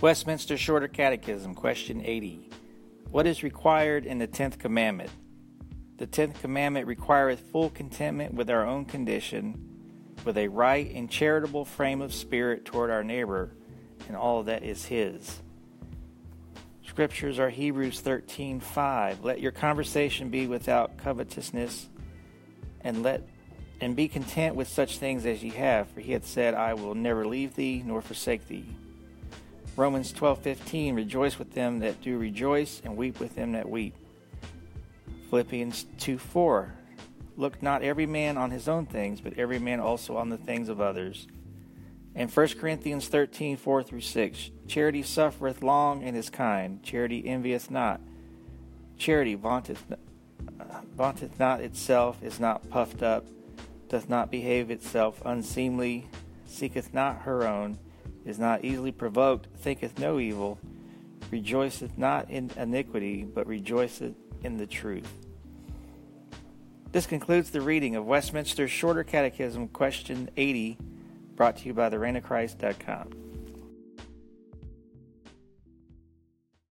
Westminster Shorter Catechism, question 80. What is required in the tenth commandment? The tenth commandment requireth full contentment with our own condition, with a right and charitable frame of spirit toward our neighbor, and all that is his. Scriptures are Hebrews 13:5. Let your conversation be without covetousness, and let and be content with such things as ye have, for he hath said, I will never leave thee nor forsake thee. Romans 12:15 Rejoice with them that do rejoice and weep with them that weep. Philippians 2:4 Look not every man on his own things, but every man also on the things of others. And 1 Corinthians 13, 4 through 6. Charity suffereth long and is kind. Charity envieth not. Charity vaunteth, vaunteth not itself, is not puffed up, doth not behave itself unseemly, seeketh not her own, is not easily provoked, thinketh no evil, rejoiceth not in iniquity, but rejoiceth in the truth. This concludes the reading of Westminster's Shorter Catechism, question 80 brought to you by thereignofchrist.com.